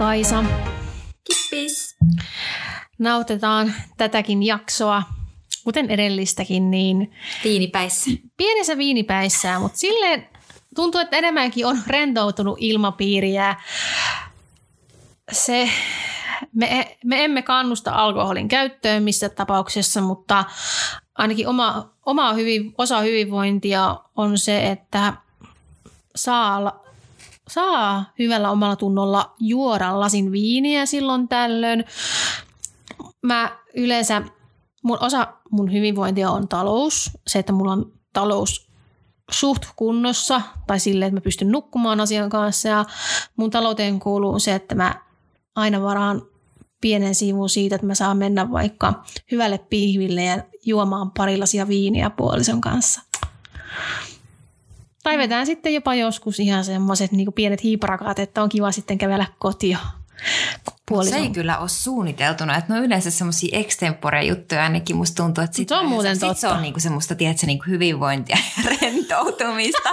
Kaisa. Kippis. Nautetaan tätäkin jaksoa, kuten edellistäkin, niin Viinipäissä. pienessä viinipäissä, mutta silleen tuntuu, että enemmänkin on rentoutunut ilmapiiriä. Se, me, me emme kannusta alkoholin käyttöön missä tapauksessa, mutta ainakin oma, oma hyvin, osa hyvinvointia on se, että saa, saa hyvällä omalla tunnolla juoda lasin viiniä silloin tällöin. Mä yleensä, mun osa mun hyvinvointia on talous, se, että mulla on talous suht kunnossa tai sille, että mä pystyn nukkumaan asian kanssa ja mun talouteen kuuluu se, että mä aina varaan pienen siivun siitä, että mä saan mennä vaikka hyvälle pihville ja juomaan pari lasia viiniä puolison kanssa. Tai vetään sitten jopa joskus ihan semmoiset niin pienet hiiparakaat, että on kiva sitten kävellä kotia Se ei kyllä ole suunniteltuna, että ne on yleensä semmoisia extempore juttuja ainakin musta tuntuu, että sit Se on muuten sit totta. se on niinku semmoista, tiedätkö, niinku hyvinvointia ja rentoutumista.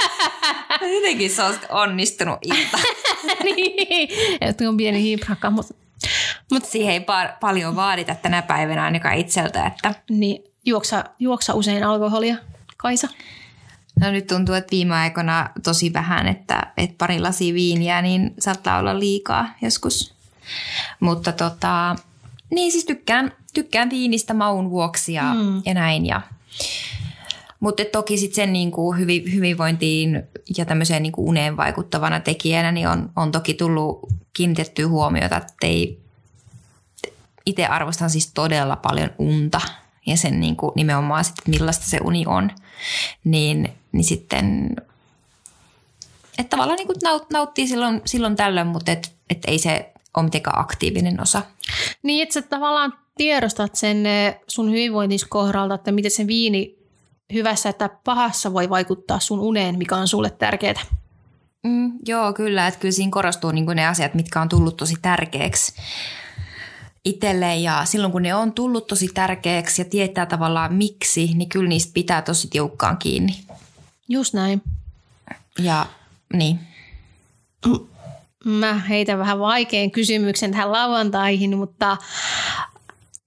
Jotenkin se on onnistunut ilta. niin, että on pieni hiiprakka, mutta Mutta siihen ei pa- paljon vaadita tänä päivänä ainakaan itseltä, että niin, juoksa, juoksa usein alkoholia, Kaisa? No nyt tuntuu, että viime aikoina tosi vähän, että, että pari lasia viiniä, niin saattaa olla liikaa joskus. Mutta tota, niin siis tykkään, tykkään viinistä maun vuoksi ja, mm. ja näin. Ja, mutta toki sitten sen niinku hyvi, hyvinvointiin ja tämmöiseen niinku uneen vaikuttavana tekijänä niin on, on toki tullut kiinnitettyä huomiota, että ei, itse arvostan siis todella paljon unta ja sen niinku nimenomaan sitten, millaista se uni on, niin, niin sitten, että tavallaan niinku naut, nauttii silloin, silloin tällöin, mutta et, et ei se ole mitenkään aktiivinen osa. Niin, että sä tavallaan tiedostat sen eh, sun hyvinvointis kohdalta, että miten se viini hyvässä että pahassa voi vaikuttaa sun uneen, mikä on sulle tärkeää. Mm, joo, kyllä. Että kyllä siinä korostuu niin ne asiat, mitkä on tullut tosi tärkeäksi itselle. Ja silloin kun ne on tullut tosi tärkeäksi ja tietää tavallaan miksi, niin kyllä niistä pitää tosi tiukkaan kiinni. Just näin. Ja niin. Mä heitän vähän vaikean kysymyksen tähän lauantaihin, mutta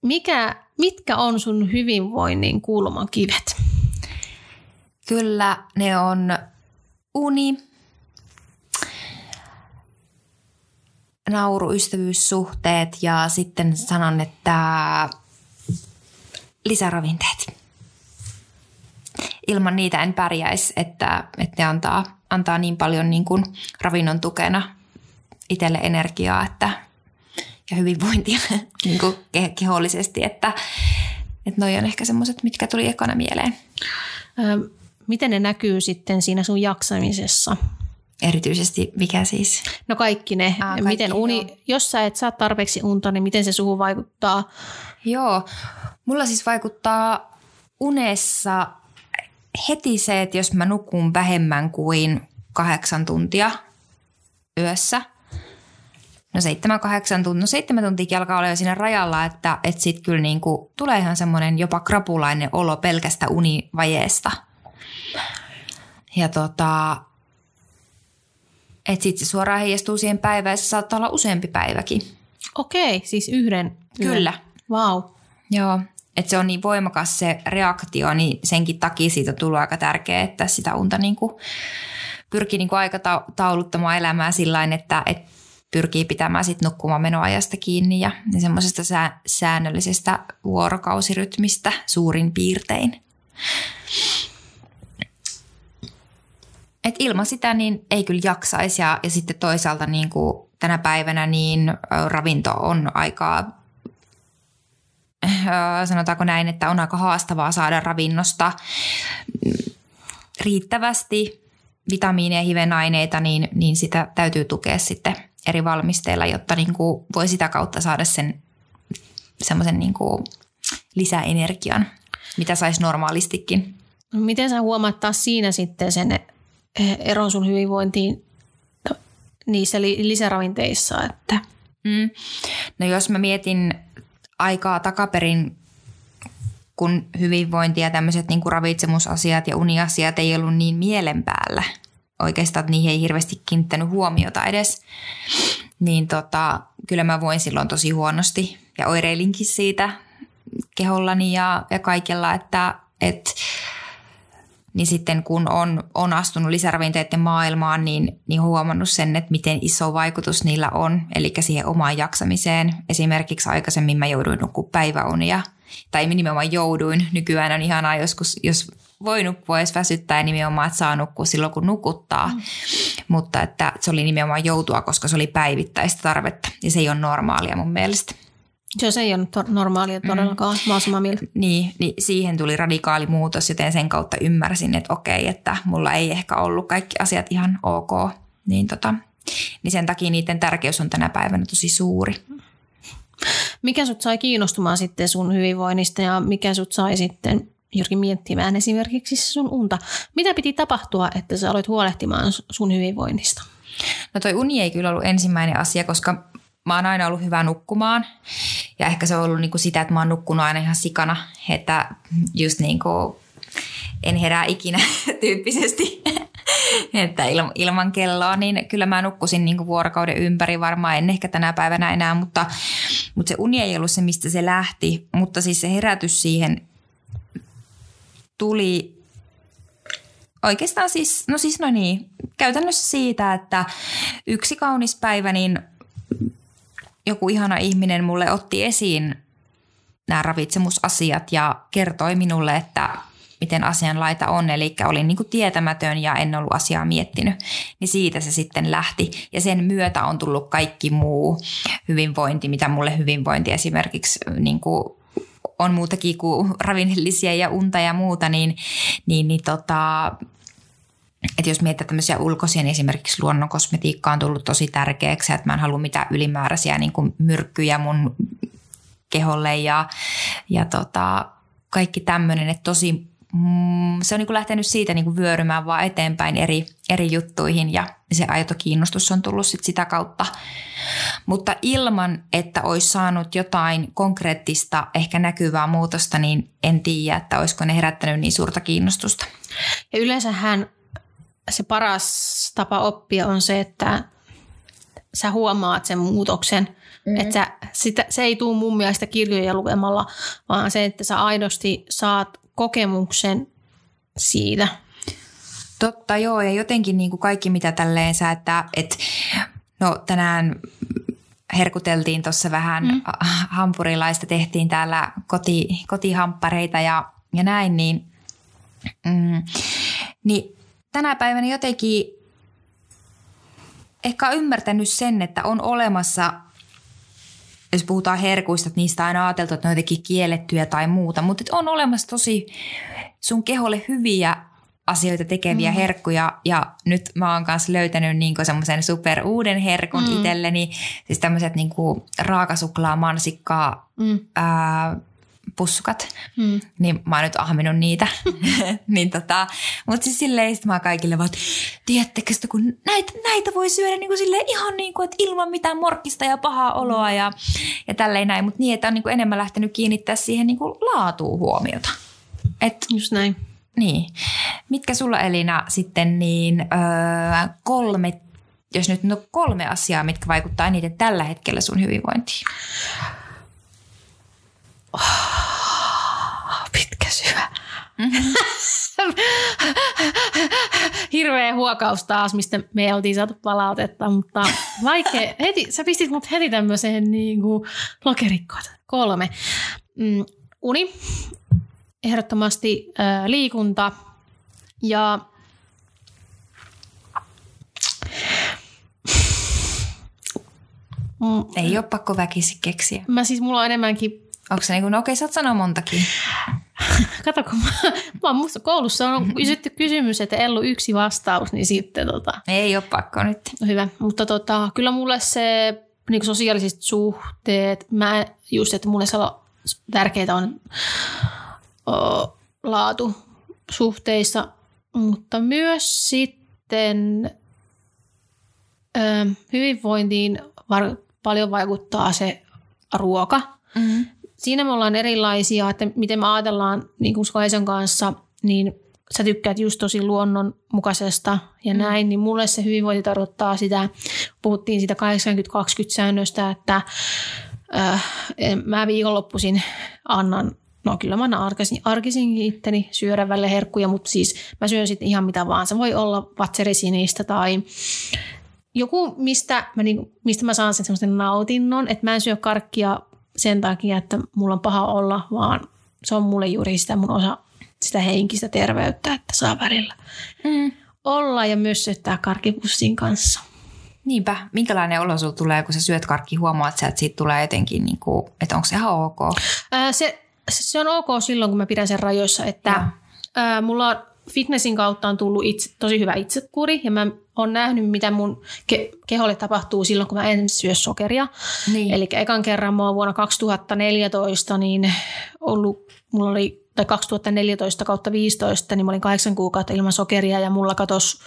mikä, mitkä on sun hyvinvoinnin kulmakivet? Kyllä ne on uni, nauru, ystävyyssuhteet ja sitten sanon, että lisäravinteet. Ilman niitä en pärjäisi, että, että ne antaa, antaa niin paljon niin kuin ravinnon tukena itselle energiaa että, ja hyvinvointia niin kuin ke- kehollisesti, että, että noi on ehkä semmoiset, mitkä tuli ekana mieleen. Miten ne näkyy sitten siinä sun jaksamisessa? Erityisesti mikä siis? No kaikki ne. Aa, kaikki, miten uni, joo. jos sä et saa tarpeeksi unta, niin miten se suhun vaikuttaa? Joo, mulla siis vaikuttaa unessa heti se, että jos mä nukun vähemmän kuin kahdeksan tuntia yössä, no seitsemän, kahdeksan tuntia, no seitsemän tuntia alkaa olla jo siinä rajalla, että, että sit kyllä niinku tulee ihan semmoinen jopa krapulainen olo pelkästä univajeesta. Ja tota, että sitten se suoraan heijastuu siihen päivään, ja se saattaa olla useampi päiväkin. Okei, siis yhden. Kyllä. Vau. Wow. Joo, että se on niin voimakas se reaktio, niin senkin takia siitä tullut aika tärkeää, että sitä unta niin kuin pyrkii niin kuin aikatauluttamaan elämää sillä että, että pyrkii pitämään sit nukkumaan menoajasta kiinni ja, ja semmoisesta sää, säännöllisestä vuorokausirytmistä suurin piirtein. Et ilman sitä niin ei kyllä jaksaisi ja, ja sitten toisaalta niin kuin tänä päivänä niin ravinto on aika sanotaanko näin, että on aika haastavaa saada ravinnosta riittävästi vitamiineja ja hivenaineita, niin, niin sitä täytyy tukea sitten eri valmisteilla, jotta niin kuin voi sitä kautta saada sen semmoisen niin kuin lisäenergian, mitä saisi normaalistikin. No, miten sä huomaat taas siinä sitten sen eron sun hyvinvointiin niissä li- lisäravinteissa? Että... Mm. No jos mä mietin aikaa takaperin, kun hyvinvointi ja tämmöiset niin ravitsemusasiat ja uniasiat ei ollut niin mielen päällä. Oikeastaan niihin ei hirveästi kiinnittänyt huomiota edes. niin tota, kyllä mä voin silloin tosi huonosti ja oireilinkin siitä kehollani ja, ja kaikella, että et, niin sitten kun on, on astunut lisäravinteiden maailmaan, niin, niin huomannut sen, että miten iso vaikutus niillä on, eli siihen omaan jaksamiseen. Esimerkiksi aikaisemmin mä jouduin nukkua päiväunia, tai nimenomaan jouduin. Nykyään on ihanaa joskus, jos voi nukkua edes väsyttää ja nimenomaan, että saa nukkua silloin, kun nukuttaa. Mm. Mutta että se oli nimenomaan joutua, koska se oli päivittäistä tarvetta ja se ei ole normaalia mun mielestä. Se ei ole normaalia todellakaan, mm. mä oon samaa mieltä. Niin, niin, siihen tuli radikaali muutos, joten sen kautta ymmärsin, että okei, että mulla ei ehkä ollut kaikki asiat ihan ok. Niin, tota, niin sen takia niiden tärkeys on tänä päivänä tosi suuri. Mikä sut sai kiinnostumaan sitten sun hyvinvoinnista ja mikä sut sai sitten Jyrki miettimään esimerkiksi sun unta? Mitä piti tapahtua, että sä aloit huolehtimaan sun hyvinvoinnista? No toi uni ei kyllä ollut ensimmäinen asia, koska mä oon aina ollut hyvä nukkumaan. Ja ehkä se on ollut niin kuin sitä, että mä oon nukkunut aina ihan sikana, että just niin kuin en herää ikinä tyyppisesti. että ilman kelloa, niin kyllä mä nukkusin niin vuorokauden ympäri varmaan, en ehkä tänä päivänä enää, mutta, mutta se uni ei ollut se, mistä se lähti. Mutta siis se herätys siihen tuli oikeastaan siis, no siis no niin, käytännössä siitä, että yksi kaunis päivä, niin joku ihana ihminen mulle otti esiin nämä ravitsemusasiat ja kertoi minulle, että miten asianlaita on. Eli olin niin kuin tietämätön ja en ollut asiaa miettinyt. Niin siitä se sitten lähti. Ja sen myötä on tullut kaikki muu hyvinvointi, mitä mulle hyvinvointi esimerkiksi niin kuin on muutakin kuin ravinnellisia ja unta ja muuta, niin, niin, niin tota, että jos miettii tämmöisiä ulkoisia, niin esimerkiksi luonnonkosmetiikka on tullut tosi tärkeäksi, että mä en halua mitään ylimääräisiä niin kuin myrkkyjä mun keholle ja, ja tota, kaikki tämmöinen, että tosi mm, se on niin kuin lähtenyt siitä niin kuin vyörymään vaan eteenpäin eri, eri juttuihin ja se aito kiinnostus on tullut sit sitä kautta. Mutta ilman, että olisi saanut jotain konkreettista, ehkä näkyvää muutosta, niin en tiedä, että olisiko ne herättänyt niin suurta kiinnostusta. Ja yleensähän se paras tapa oppia on se, että sä huomaat sen muutoksen. Mm-hmm. Että sä, sitä, se ei tule mun mielestä kirjoja lukemalla, vaan se, että sä aidosti saat kokemuksen siitä. Totta, joo. Ja jotenkin niin kuin kaikki, mitä tälleen sä, että, että no tänään herkuteltiin tuossa vähän mm. hampurilaista, tehtiin täällä koti, kotihamppareita ja, ja näin, niin, mm, niin tänä päivänä jotenkin ehkä ymmärtänyt sen, että on olemassa, jos puhutaan herkuista, että niistä on aina ajateltu, että ne on jotenkin kiellettyjä tai muuta, mutta on olemassa tosi sun keholle hyviä asioita tekeviä mm. herkkuja ja nyt mä oon kanssa löytänyt niinku semmoisen super uuden herkun mm. itselleni, siis tämmöiset niinku raakasuklaa, mansikkaa, mm. ää, pussukat, hmm. niin mä oon nyt ahminut niitä. niin tota, mutta siis silleen sit mä kaikille vaan, tiedättekö sitä, kun näitä, näitä voi syödä niin kuin silleen ihan niin kuin, että ilman mitään morkkista ja pahaa oloa ja, ja tälleen näin. Mutta niin, että on niin kuin enemmän lähtenyt kiinnittää siihen niin kuin laatuun huomiota. Et, Just näin. Niin. Mitkä sulla Elina sitten niin öö, kolme, jos nyt no kolme asiaa, mitkä vaikuttaa eniten tällä hetkellä sun hyvinvointiin? Oh, pitkä syvä. Mm-hmm. Hirveä huokaus taas, mistä me oltiin saatu palautetta, mutta vaikea. Heti, sä pistit mut heti tämmöiseen niin kuin lokerikkoon. Kolme. Mm, uni, ehdottomasti äh, liikunta ja Mm. Ei ole pakko väkisi keksiä. Mä siis, mulla on enemmänkin Onko se niin kuin, no okei, sä oot sanoa montakin. Kato, kun mä, mä musta koulussa on kysytty kysymys, että Ellu yksi vastaus, niin sitten tota... Ei ole pakko nyt. No hyvä, mutta tota, kyllä mulle se niin sosiaaliset suhteet, mä just, että mulle se on tärkeää on o, laatu suhteissa, mutta myös sitten ö, hyvinvointiin var, paljon vaikuttaa se ruoka. Mm-hmm siinä me ollaan erilaisia, että miten me ajatellaan niin kuin Skaisen kanssa, niin sä tykkäät just tosi luonnonmukaisesta ja mm. näin, niin mulle se hyvinvointi tarkoittaa sitä, puhuttiin sitä 80-20 säännöstä, että äh, mä viikonloppuisin annan No kyllä mä arkisin, arkisinkin itteni syödä välillä herkkuja, mutta siis mä syön sitten ihan mitä vaan. Se voi olla vatserisinistä tai joku, mistä mä, niin, mistä mä saan sen semmoisen nautinnon, että mä en syö karkkia sen takia, että mulla on paha olla, vaan se on mulle juuri sitä mun osa sitä henkistä terveyttä, että saa välillä mm. olla ja myös syöttää karkipussin kanssa. Niinpä. Minkälainen olo sulla tulee, kun sä syöt karkki, huomaat sä, että siitä tulee jotenkin, niin kuin, että onko se ihan ok? Ää, se, se on ok silloin, kun mä pidän sen rajoissa, että ää, mulla on fitnessin kautta on tullut itse, tosi hyvä itsekuri ja mä oon nähnyt, mitä mun ke- keholle tapahtuu silloin, kun mä en syö sokeria. Niin. Eli ekan kerran mä oon vuonna 2014 niin ollut, mulla oli tai 2014 kautta 15, niin mä olin kahdeksan kuukautta ilman sokeria ja mulla katosi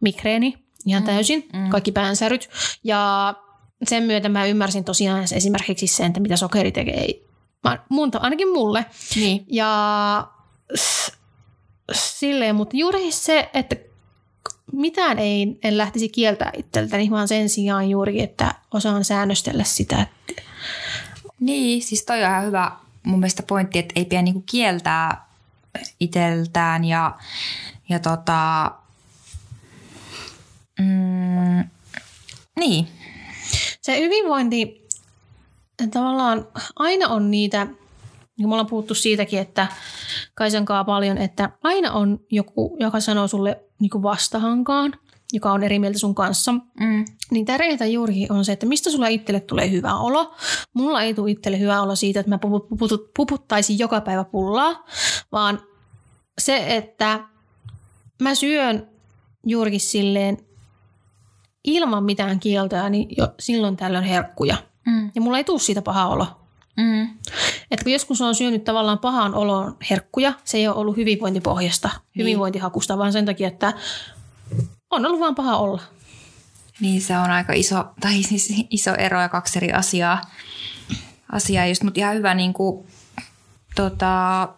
migreeni ihan mm. täysin, mm. kaikki päänsäryt. Ja sen myötä mä ymmärsin tosiaan esimerkiksi sen, että mitä sokeri tekee mun, ainakin mulle. Niin. Ja silleen, mutta juuri se, että mitään ei, en lähtisi kieltää itseltäni, vaan sen sijaan juuri, että osaan säännöstellä sitä. Niin, siis toi on ihan hyvä mun mielestä pointti, että ei pidä niinku kieltää iteltään ja, ja tota, mm, niin. Se hyvinvointi tavallaan aina on niitä, niin me ollaan puhuttu siitäkin, että Kaisankaa paljon, että aina on joku, joka sanoo sulle niin vastahankaan, joka on eri mieltä sun kanssa. Mm. Niin tärkeintä juurikin on se, että mistä sulla itselle tulee hyvä olo. Mulla ei tule itselle hyvä olo siitä, että mä puputtaisin joka päivä pullaa, vaan se, että mä syön juurikin silleen ilman mitään kieltoa, niin jo silloin tällöin herkkuja. Mm. Ja mulla ei tule siitä paha olo. Mm. Et kun joskus on syönyt tavallaan pahaan oloon herkkuja, se ei ole ollut hyvinvointipohjasta, niin. hyvinvointihakusta, vaan sen takia, että on ollut vaan paha olla. Niin se on aika iso, tai siis iso ero ja kaksi eri asiaa. asiaa just, mutta ihan hyvä niin kuin, tota,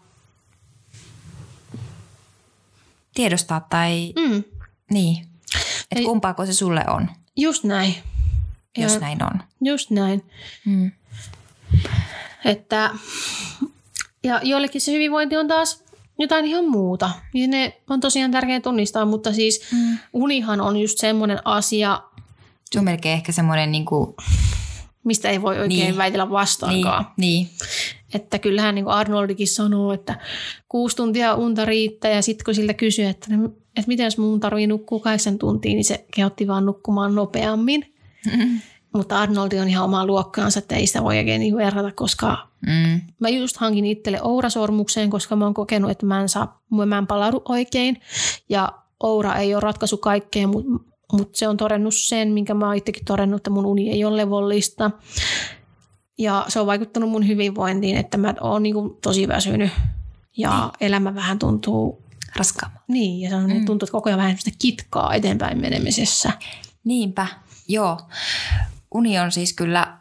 tiedostaa tai mm. niin, että kumpaako se sulle on. Just näin. Jos ja, näin on. Just näin. Mm. Että, ja joillekin se hyvinvointi on taas jotain ihan muuta. Ja ne on tosiaan tärkeää tunnistaa, mutta siis mm. unihan on just semmoinen asia. Se on melkein ehkä semmoinen niin kuin... Mistä ei voi oikein niin. väitellä vastaankaan. Niin. niin. Että kyllähän niin kuin Arnoldikin sanoo, että kuusi tuntia unta riittää ja sitten kun siltä kysyy, että, että miten jos mun tarvii nukkua kahdeksan tuntia, niin se kehotti vaan nukkumaan nopeammin. Mm. Mutta Arnoldi on ihan omaa luokkaansa, että ei sitä voi oikein niin verrata, koska mm. mä just hankin itselle Oura-sormukseen, koska mä oon kokenut, että mä en, saa, mä en palaudu oikein. Ja Oura ei ole ratkaisu kaikkeen, mutta mut se on todennut sen, minkä mä oon itsekin todennut, että mun uni ei ole levollista. Ja se on vaikuttanut mun hyvinvointiin, että mä oon niin tosi väsynyt ja niin. elämä vähän tuntuu raskaamaan. Niin, ja se on, mm. tuntuu, että koko ajan vähän kitkaa eteenpäin menemisessä. Niinpä, joo uni on siis kyllä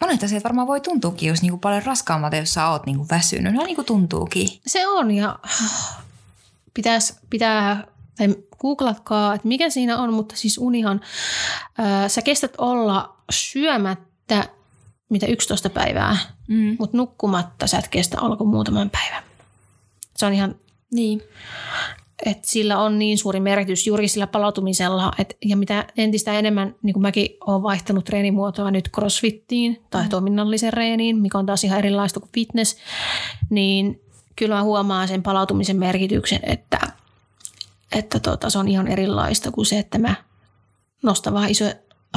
monet asiat varmaan voi tuntuukin just niinku paljon raskaammalta, jos sä oot niinku väsynyt. No niin kuin tuntuukin. Se on ja pitäisi, pitää, tai googlatkaa, että mikä siinä on, mutta siis unihan, ää, sä kestät olla syömättä mitä 11 päivää, mm. mutta nukkumatta sä et kestä olla kuin muutaman päivän. Se on ihan niin että sillä on niin suuri merkitys juuri sillä palautumisella. Et, ja mitä entistä enemmän, niin kuin mäkin olen vaihtanut treenimuotoa nyt crossfittiin tai mm. toiminnalliseen reeniin, mikä on taas ihan erilaista kuin fitness, niin kyllä mä huomaan sen palautumisen merkityksen, että, että tota, se on ihan erilaista kuin se, että mä nostan vähän iso,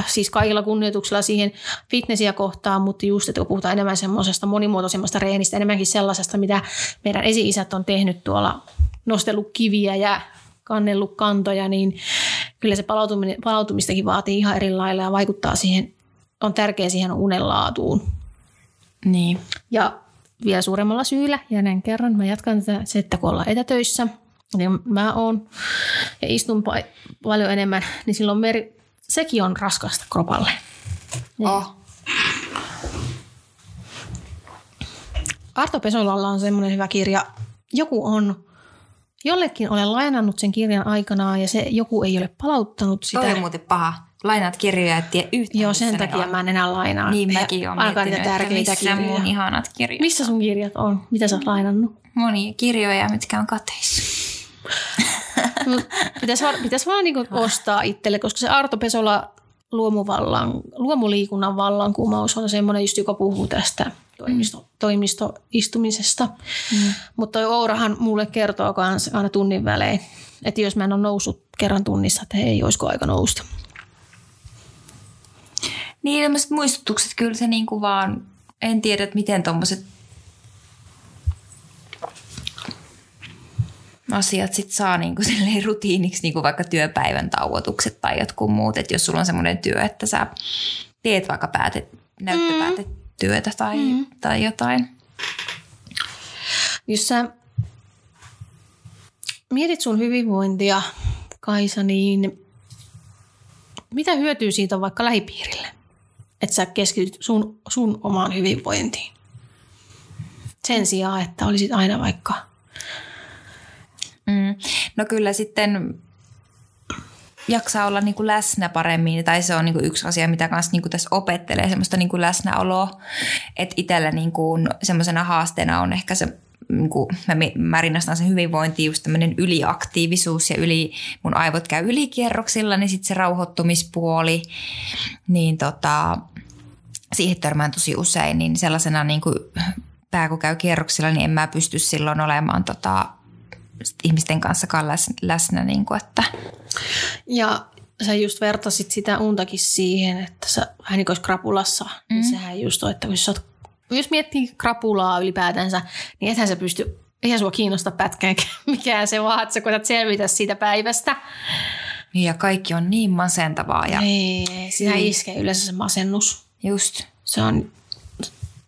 siis kaikilla kunnioituksella siihen fitnessiä kohtaan, mutta just, että kun puhutaan enemmän semmoisesta monimuotoisemmasta reenistä, enemmänkin sellaisesta, mitä meidän esi-isät on tehnyt tuolla nostellut kiviä ja kannellut kantoja, niin kyllä se palautuminen, palautumistakin vaatii ihan eri lailla ja vaikuttaa siihen, on tärkeä siihen unenlaatuun. Niin. Ja vielä suuremmalla syyllä, ja näin kerran mä jatkan tätä, se, että kun ollaan etätöissä, niin mä oon ja istun paljon enemmän, niin silloin meri, sekin on raskasta kropalle. Oh. Arto Pesolalla on semmoinen hyvä kirja. Joku on, jollekin olen lainannut sen kirjan aikanaan ja se joku ei ole palauttanut sitä. Toi on muuten paha. Lainaat kirjoja et tiedä yhtään, Joo, sen takia mä en enää lainaa. Niin mäkin olen niitä miettinyt, että tärkeitä missä kirjoja. mun ihanat kirjat Missä sun kirjat on? Mitä sä oot lainannut? Monia kirjoja, mitkä on kateissa. Pitäisi vaan, pitäis vaan niinku ostaa itselle, koska se Arto Pesola luomuvallan, luomuliikunnan vallankumous on semmoinen just, joka puhuu tästä toimisto, toimistoistumisesta. Mm. Mutta toi Ourahan mulle kertoo kans aina tunnin välein, että jos mä en ole noussut kerran tunnissa, että hei, olisiko aika nousta. Niin, tämmöiset muistutukset, kyllä se niinku vaan, en tiedä, että miten tommoset asiat sit saa niinku silleen rutiiniksi, niinku vaikka työpäivän tauotukset tai jotkut muut. Että jos sulla on semmoinen työ, että sä teet vaikka päätet, näyttöpäätetyötä tai, mm. tai jotain. Jos sä mietit sun hyvinvointia, Kaisa, niin mitä hyötyy siitä on vaikka lähipiirille? Että sä keskityt sun, sun omaan hyvinvointiin. Sen sijaan, että olisit aina vaikka Mm. No kyllä sitten jaksaa olla niin kuin läsnä paremmin, tai se on niin kuin yksi asia, mitä kanssa niin tässä opettelee, semmoista niin kuin läsnäoloa. Että itsellä niin kuin semmoisena haasteena on ehkä se, niin kuin, mä, mä rinnastan sen hyvinvointiin just tämmöinen yliaktiivisuus ja yli, mun aivot käy ylikierroksilla, niin sitten se rauhoittumispuoli, niin tota, siihen törmään tosi usein, niin sellaisena niin kuin pää kun käy kierroksilla, niin en mä pysty silloin olemaan tota, ihmisten kanssa läs, läsnä. Niin kuin, että. Ja sä just vertasit sitä untakin siihen, että sä vähän niin kuin olisi krapulassa. Mm. Niin sehän just on, että jos, sä oot, jos miettii krapulaa ylipäätänsä, niin ethän sä pysty, eihän sua kiinnosta pätkäänkään mikään se vaan, että sä koetat selvitä siitä päivästä. Niin ja kaikki on niin masentavaa. Ja... Ei, siinä iskee yleensä se masennus. Just. Se on,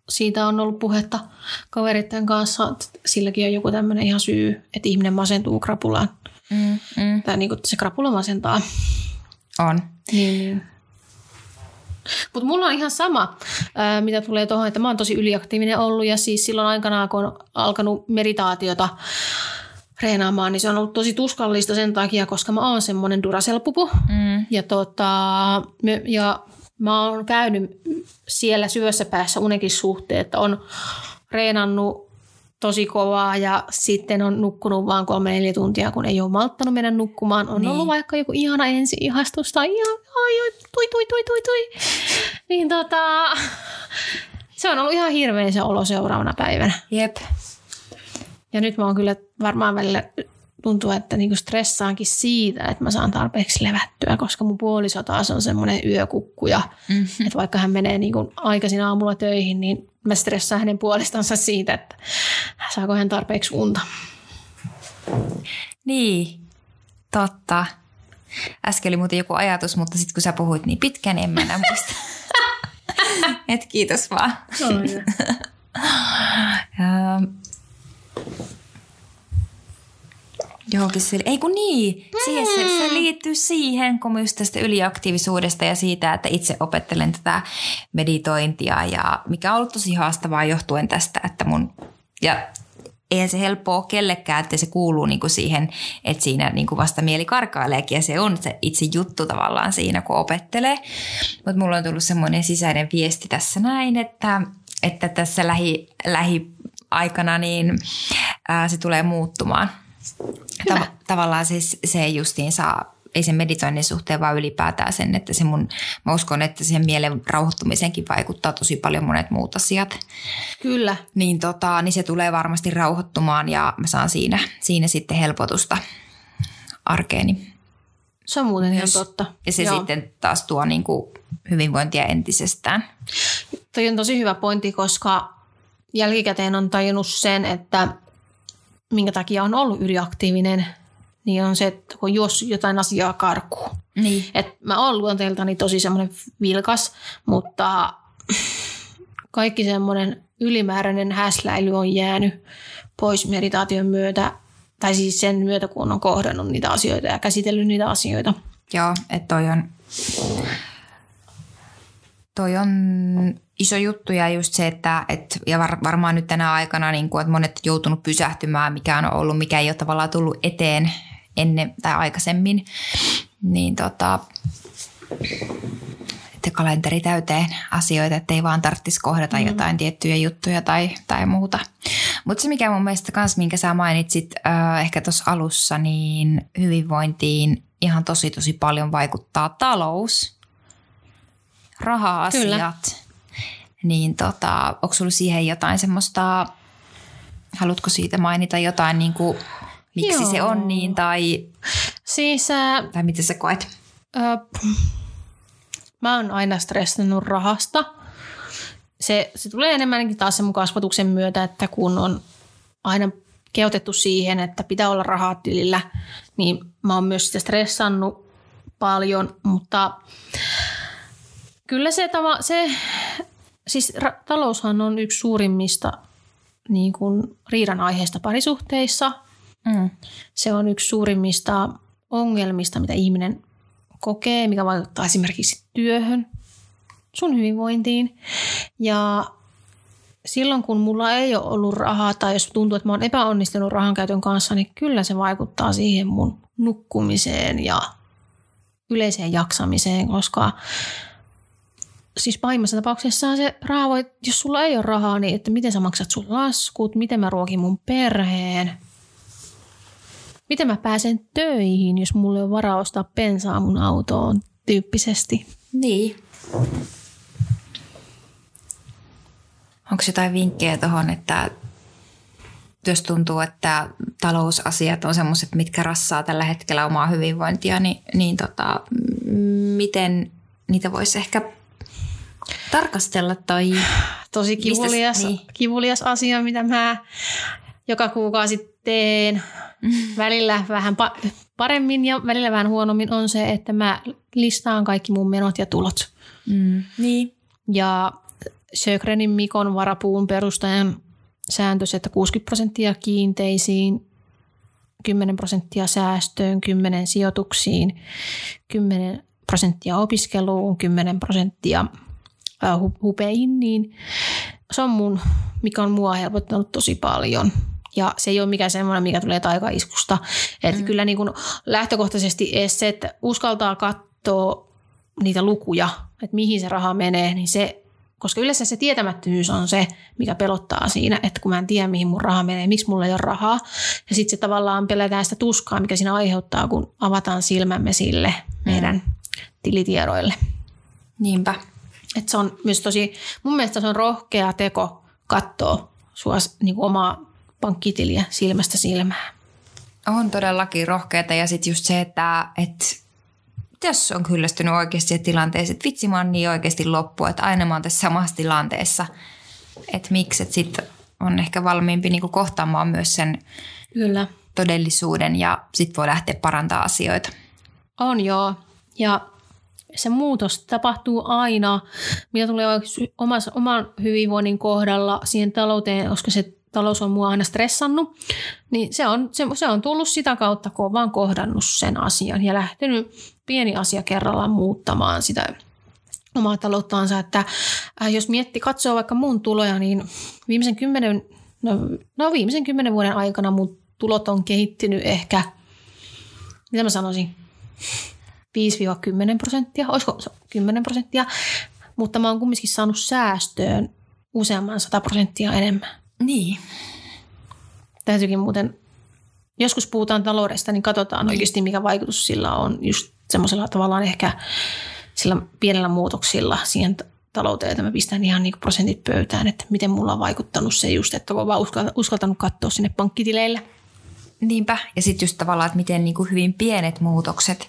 siitä on ollut puhetta kaveritten kanssa, että silläkin on joku tämmöinen ihan syy, että ihminen masentuu krapulaan. Mm, mm. Tai niin kuin, se krapula masentaa. On. Niin, niin. Mutta mulla on ihan sama, ää, mitä tulee tuohon, että mä oon tosi yliaktiivinen ollut ja siis silloin aikanaan, kun on alkanut meditaatiota treenaamaan, niin se on ollut tosi tuskallista sen takia, koska mä oon semmoinen duraselpupu. Mm. Ja, tota, ja mä oon käynyt siellä syössä päässä unekin suhteen, että on reenannut tosi kovaa ja sitten on nukkunut vaan kolme neljä tuntia, kun ei ole malttanut mennä nukkumaan. On niin. ollut vaikka joku ihana ensi ihastus tai ihan, ai, ai, tui, tui, tui, tui, tui. Niin tota, se on ollut ihan hirveä se olo seuraavana päivänä. Jep. Ja nyt mä oon kyllä varmaan välillä tuntuu, että niinku stressaankin siitä, että mä saan tarpeeksi levättyä, koska mun puoliso taas on semmoinen yökukku ja mm-hmm. että vaikka hän menee niinku aikaisin aamulla töihin, niin mä stressaan hänen puolestansa siitä, että saako hän tarpeeksi unta. Niin, totta. Äsken oli muuten joku ajatus, mutta sitten kun sä puhuit niin pitkään, niin en mä enää muista. Et kiitos vaan. Oh, Johonkin sille. Ei kun niin, siihen se, se liittyy siihen, kun just tästä yliaktiivisuudesta ja siitä, että itse opettelen tätä meditointia ja mikä on ollut tosi haastavaa johtuen tästä, että mun, ja eihän se helppoa kellekään, että se kuuluu niinku siihen, että siinä niinku vasta mieli karkaileekin ja se on se itse juttu tavallaan siinä, kun opettelee. Mutta mulla on tullut semmoinen sisäinen viesti tässä näin, että, että tässä lähi, lähiaikana niin ää, se tulee muuttumaan. Tav- tavallaan siis se justiin saa, ei sen meditoinnin suhteen, vaan ylipäätään sen, että se mun, mä uskon, että sen mielen rauhoittumiseenkin vaikuttaa tosi paljon monet muut asiat. Kyllä. Niin, tota, niin se tulee varmasti rauhoittumaan ja mä saan siinä, siinä sitten helpotusta arkeeni. Se on muuten ihan totta. Ja se Joo. sitten taas tuo niin kuin hyvinvointia entisestään. Toi on tosi hyvä pointti, koska jälkikäteen on tajunnut sen, että minkä takia on ollut yliaktiivinen, niin on se, että kun juossut jotain asiaa karkuun. Niin. Et mä oon luonteeltani tosi semmoinen vilkas, mutta kaikki semmoinen ylimääräinen häsläily on jäänyt pois meditaation myötä, tai siis sen myötä, kun on kohdannut niitä asioita ja käsitellyt niitä asioita. Joo, että toi on, toi on iso juttu ja just se, että et, ja var, varmaan nyt tänä aikana niin kuin, että monet on joutunut pysähtymään, mikä on ollut, mikä ei ole tavallaan tullut eteen ennen tai aikaisemmin, niin tota, että kalenteri täyteen asioita, että ei vaan tarvitsisi kohdata mm. jotain tiettyjä juttuja tai, tai muuta. Mutta se, mikä mun mielestä kans, minkä sä mainitsit äh, ehkä tuossa alussa, niin hyvinvointiin ihan tosi tosi paljon vaikuttaa talous, raha-asiat. Kyllä. Niin tota, onko sulla siihen jotain semmoista, haluatko siitä mainita jotain, niin kuin, miksi Joo. se on niin tai, siis, äh, tai miten sä koet? Äh, mä oon aina stressannut rahasta. Se, se tulee enemmänkin taas sen mun kasvatuksen myötä, että kun on aina kehotettu siihen, että pitää olla rahaa tilillä, niin mä oon myös sitä stressannut paljon, mutta kyllä se, tava, se siis ra, taloushan on yksi suurimmista niin kuin riidan aiheista parisuhteissa. Mm. Se on yksi suurimmista ongelmista, mitä ihminen kokee, mikä vaikuttaa esimerkiksi työhön, sun hyvinvointiin. Ja silloin kun mulla ei ole ollut rahaa tai jos tuntuu, että mä oon epäonnistunut rahankäytön kanssa, niin kyllä se vaikuttaa siihen mun nukkumiseen ja yleiseen jaksamiseen, koska siis pahimmassa tapauksessa se raha voi, jos sulla ei ole rahaa, niin että miten sä maksat sun laskut, miten mä ruokin mun perheen, miten mä pääsen töihin, jos mulla on varaa ostaa pensaa mun autoon tyyppisesti. Niin. Onko jotain vinkkejä tuohon, että jos tuntuu, että talousasiat on semmoiset, mitkä rassaa tällä hetkellä omaa hyvinvointia, niin, niin tota, miten niitä voisi ehkä tarkastella tai... Tosi kivulias, mistä, niin. kivulias asia, mitä mä joka kuukausi teen. Mm. Välillä vähän pa- paremmin ja välillä vähän huonommin on se, että mä listaan kaikki mun menot ja tulot. Mm. Niin. Ja Sögrenin Mikon varapuun perustajan sääntö, että 60 prosenttia kiinteisiin, 10 prosenttia säästöön, 10 sijoituksiin, 10 prosenttia opiskeluun, 10 prosenttia hupeihin, niin se on mun, mikä on mua helpottanut tosi paljon. Ja se ei ole mikään semmoinen, mikä tulee taikaiskusta. Että mm. kyllä niin kuin lähtökohtaisesti edes se, että uskaltaa katsoa niitä lukuja, että mihin se raha menee, niin se koska yleensä se tietämättömyys on se, mikä pelottaa siinä, että kun mä en tiedä, mihin mun raha menee, miksi mulla ei ole rahaa. Ja sitten se tavallaan pelätään sitä tuskaa, mikä siinä aiheuttaa, kun avataan silmämme sille meidän mm. tilitiedoille. Niinpä. Et se on myös tosi, mun mielestä se on rohkea teko katsoa sua niin kuin omaa pankkitiliä silmästä silmään. On todellakin rohkeata ja sitten just se, että, että jos on kyllästynyt oikeasti tilanteeseen, että vitsi mä oon niin oikeasti loppu, että aina mä oon tässä samassa tilanteessa, että miksi, että sitten on ehkä valmiimpi niinku kohtaamaan myös sen Kyllä. todellisuuden ja sitten voi lähteä parantaa asioita. On joo. Ja se muutos tapahtuu aina, mitä tulee omassa, oman hyvinvoinnin kohdalla siihen talouteen, koska se talous on mua aina stressannut, niin se on, se, se on tullut sitä kautta, kun on vaan kohdannut sen asian ja lähtenyt pieni asia kerrallaan muuttamaan sitä omaa talouttaansa, että äh, jos mietti, katsoo vaikka mun tuloja, niin viimeisen kymmenen, no, no viimeisen kymmenen vuoden aikana mun tulot on kehittynyt ehkä, mitä mä sanoisin, 5-10 prosenttia, olisiko 10 prosenttia, mutta mä oon kumminkin saanut säästöön useamman 100 prosenttia enemmän. Niin. Täytyykin muuten, joskus puhutaan taloudesta, niin katsotaan niin. oikeasti, mikä vaikutus sillä on just semmoisella tavallaan ehkä sillä pienellä muutoksilla siihen talouteen, että mä pistän ihan niin prosentit pöytään, että miten mulla on vaikuttanut se just, että on vaan uskaltanut katsoa sinne pankkitileille. Niinpä. Ja sitten just tavallaan, että miten niin kuin hyvin pienet muutokset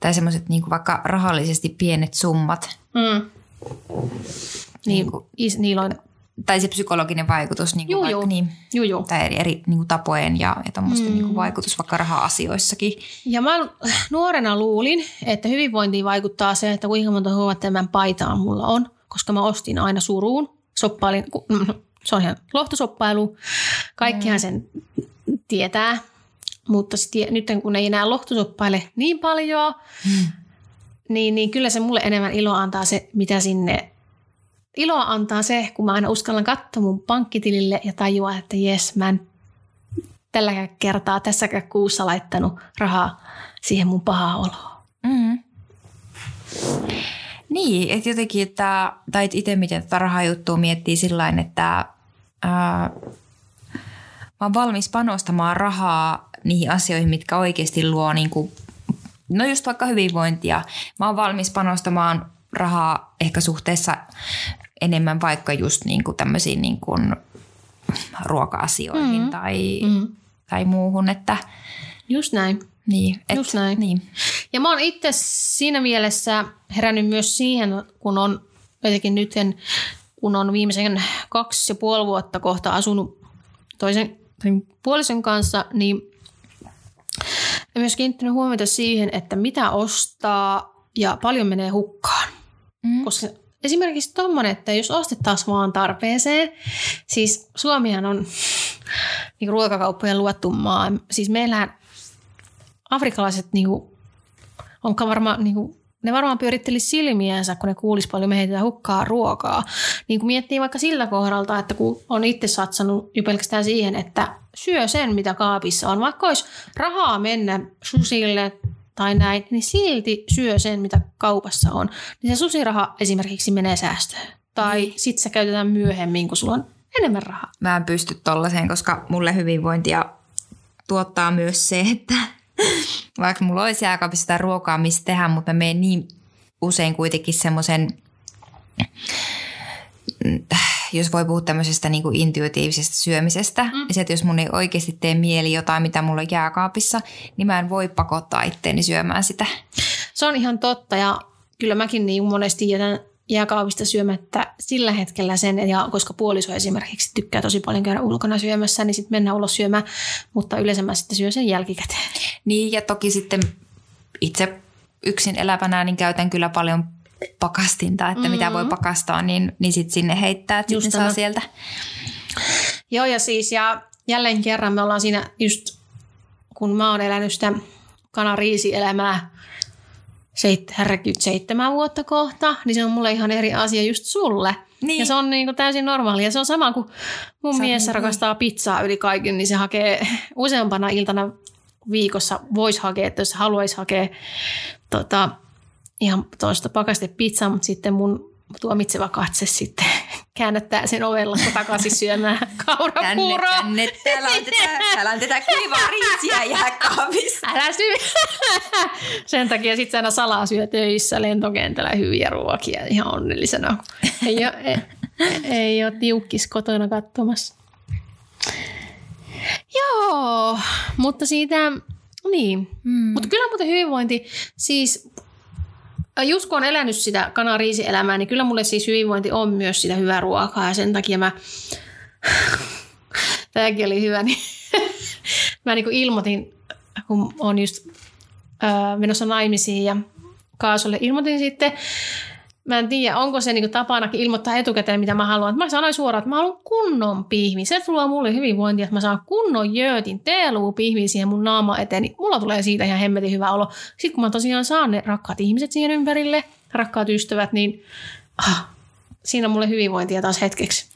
tai semmoiset niin vaikka rahallisesti pienet summat. Mm. Niin, kuin, is, niillä on tai se psykologinen vaikutus niin kuin juu, vaikka, Niin, juu, juu. tai eri, eri niin kuin tapojen ja, ja mm. niin kuin vaikutus vaikka raha-asioissakin. Ja mä nuorena luulin, että hyvinvointiin vaikuttaa se, että kuinka monta huomattavan paitaa mulla on, koska mä ostin aina suruun, soppailin, se on ihan lohtosoppailu, kaikkihan mm. sen tietää, mutta sit, nyt kun ei enää lohtosoppaile niin paljon, mm niin, niin kyllä se mulle enemmän iloa antaa se, mitä sinne iloa antaa se, kun mä aina uskallan katsoa mun pankkitilille ja tajua, että jes, mä en tälläkään kertaa tässäkään kuussa laittanut rahaa siihen mun pahaa oloa. Mm. Niin, että jotenkin, että, tai itse miten tätä rahajuttua miettii sillä että ää, mä oon valmis panostamaan rahaa niihin asioihin, mitkä oikeasti luo niin kuin, no just vaikka hyvinvointia. Mä oon valmis panostamaan rahaa ehkä suhteessa enemmän vaikka just niin kuin tämmöisiin niin kuin ruoka-asioihin mm. tai, mm. tai muuhun. Että, just näin. Niin, et, Just näin. Niin. Ja mä oon itse siinä mielessä herännyt myös siihen, kun on jotenkin nyt, kun on viimeisen kaksi ja puoli vuotta kohta asunut toisen puolisen kanssa, niin myös kiinnittänyt huomiota siihen, että mitä ostaa ja paljon menee hukkaan. Mm. Koska esimerkiksi tuommoinen, että jos ostettaisiin vaan tarpeeseen, siis Suomihan on niin ruokakauppojen luottu maa. Siis meillähän afrikalaiset niinku, on varmaan niinku, ne varmaan pyöritteli silmiänsä, kun ne kuulis paljon, me heitetään hukkaa ruokaa. Niin kun miettii vaikka sillä kohdalta, että kun on itse satsannut jo pelkästään siihen, että syö sen, mitä kaapissa on. Vaikka olisi rahaa mennä susille tai näin, niin silti syö sen, mitä kaupassa on. Niin se susiraha esimerkiksi menee säästöön. Tai niin. sitten se käytetään myöhemmin, kun sulla on enemmän rahaa. Mä en pysty tollaiseen, koska mulle hyvinvointia tuottaa myös se, että vaikka mulla olisi jääkaapissa sitä ruokaa, mistä tehdä, mutta mä menen niin usein kuitenkin semmoisen, jos voi puhua tämmöisestä niin kuin intuitiivisesta syömisestä, mm. se, että jos mun ei oikeasti tee mieli jotain, mitä mulla on jääkaapissa, niin mä en voi pakottaa itteeni syömään sitä. Se on ihan totta ja kyllä mäkin niin monesti jätän jääkaapista syömättä sillä hetkellä sen, ja koska puoliso esimerkiksi tykkää tosi paljon käydä ulkona syömässä, niin sitten mennään ulos syömään, mutta yleensä mä sitten syön sen jälkikäteen. Niin, ja toki sitten itse yksin elävänä niin käytän kyllä paljon pakastinta, että mm-hmm. mitä voi pakastaa, niin, niin sitten sinne heittää, että sitten saa sieltä. Joo, ja siis ja jälleen kerran me ollaan siinä just, kun mä oon elänyt sitä kanariisi-elämää, seitsemän vuotta kohta, niin se on mulle ihan eri asia just sulle. Niin. Ja se on niin kuin täysin normaali. Ja se on sama kuin mun Sä mies niin. rakastaa pizzaa yli kaiken, niin se hakee useampana iltana viikossa voisi hakea, että jos haluaisi hakea tota, ihan toista pakaste pizzaa, mutta sitten mun tuomitseva katse sitten käännättää sen ovella takaisin syömään kaurapuuroa. Tänne, tänne. Täällä on tätä, täällä on tätä kuivaa riisiä jääkaapissa. Älä syö. Sen takia sitten aina salaa syö töissä lentokentällä hyviä ruokia ihan onnellisena. Ei ole, ei, ei ole tiukkis kotona katsomassa. Joo, mutta siitä, niin. Hmm. Mutta kyllä muuten hyvinvointi, siis just kun on elänyt sitä kanariisielämää, niin kyllä mulle siis hyvinvointi on myös sitä hyvää ruokaa. Ja sen takia mä, tämäkin oli hyvä, niin mä niin ilmoitin, kun on just äh, menossa naimisiin ja Kaasulle ilmoitin sitten mä en tiedä, onko se niinku tapanakin ilmoittaa etukäteen, mitä mä haluan. Mä sanoin suoraan, että mä haluan kunnon pihvi. Se tulee mulle hyvinvointia, että mä saan kunnon jöötin, teeluu pihvi siihen mun naama eteen. Niin mulla tulee siitä ihan hemmetin hyvä olo. Sitten kun mä tosiaan saan ne rakkaat ihmiset siihen ympärille, rakkaat ystävät, niin ah, siinä on mulle hyvinvointia taas hetkeksi.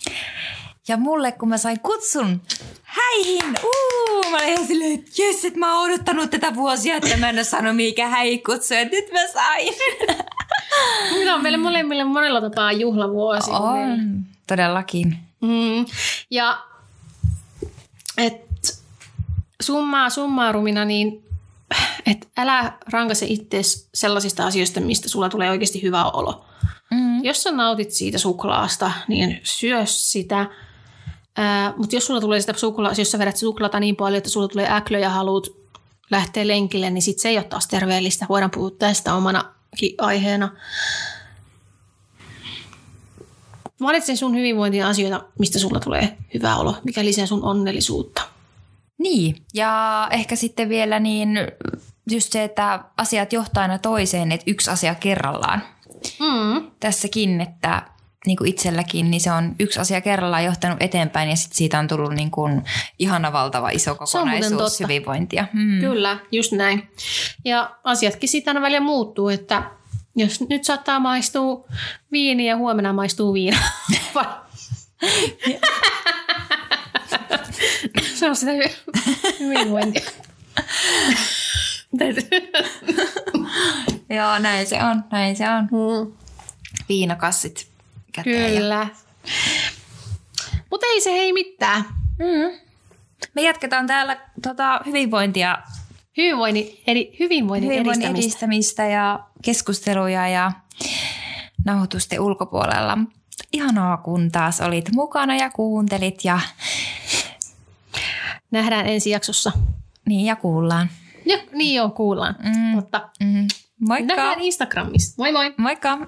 Ja mulle, kun mä sain kutsun häihin, uu, mä olin ihan silleen, että jes, että mä oon odottanut tätä vuosia, että mä en ole saanut mikä häikutsu, että nyt mä sain. Tämä on meille molemmille monella tapaa juhlavuosi. On, todellakin. Mm. Ja et summaa summaarumina, niin et älä rankase itse sellaisista asioista, mistä sulla tulee oikeasti hyvä olo. Mm. Jos sä nautit siitä suklaasta, niin syö sitä. Mutta jos sulla tulee sitä suklaa, jos sä vedät suklaata niin paljon, että sulla tulee äklö ja haluat lähteä lenkille, niin sit se ei ole taas terveellistä. Voidaan puhua tästä omana aiheena. Valitse sun hyvinvointia asioita, mistä sulla tulee hyvä olo, mikä lisää sun onnellisuutta. Niin, ja ehkä sitten vielä niin just se, että asiat johtaa aina toiseen, että yksi asia kerrallaan. Mm. Tässäkin, että niin kuin itselläkin, niin se on yksi asia kerrallaan johtanut eteenpäin ja sitten siitä on tullut niin kuin ihana valtava iso kokonaisuus hyvinvointia. Mm. Kyllä, just näin. Ja asiatkin siitä aina välillä muuttuu, että Jos nyt saattaa maistua viini ja huomenna maistuu viina. Se on sitä hyvinvointia. Joo, näin se on, näin se on. Mm. Viinakassit käteen. Ja... Kyllä. Mutta ei se hei mitään. Mm. Me jatketaan täällä tota, hyvinvointia, Hyvinvoinnin, edi, hyvinvoinnin, hyvinvoinnin edistämistä. edistämistä ja keskusteluja ja nauhoitusten ulkopuolella. Ihanaa, kun taas olit mukana ja kuuntelit ja Nähdään ensi jaksossa. niin ja kuullaan. Ja, niin joo, kuullaan. Mm. Mutta Mm. Moikka! nähdään Instagramissa. Moi moi! Moikka!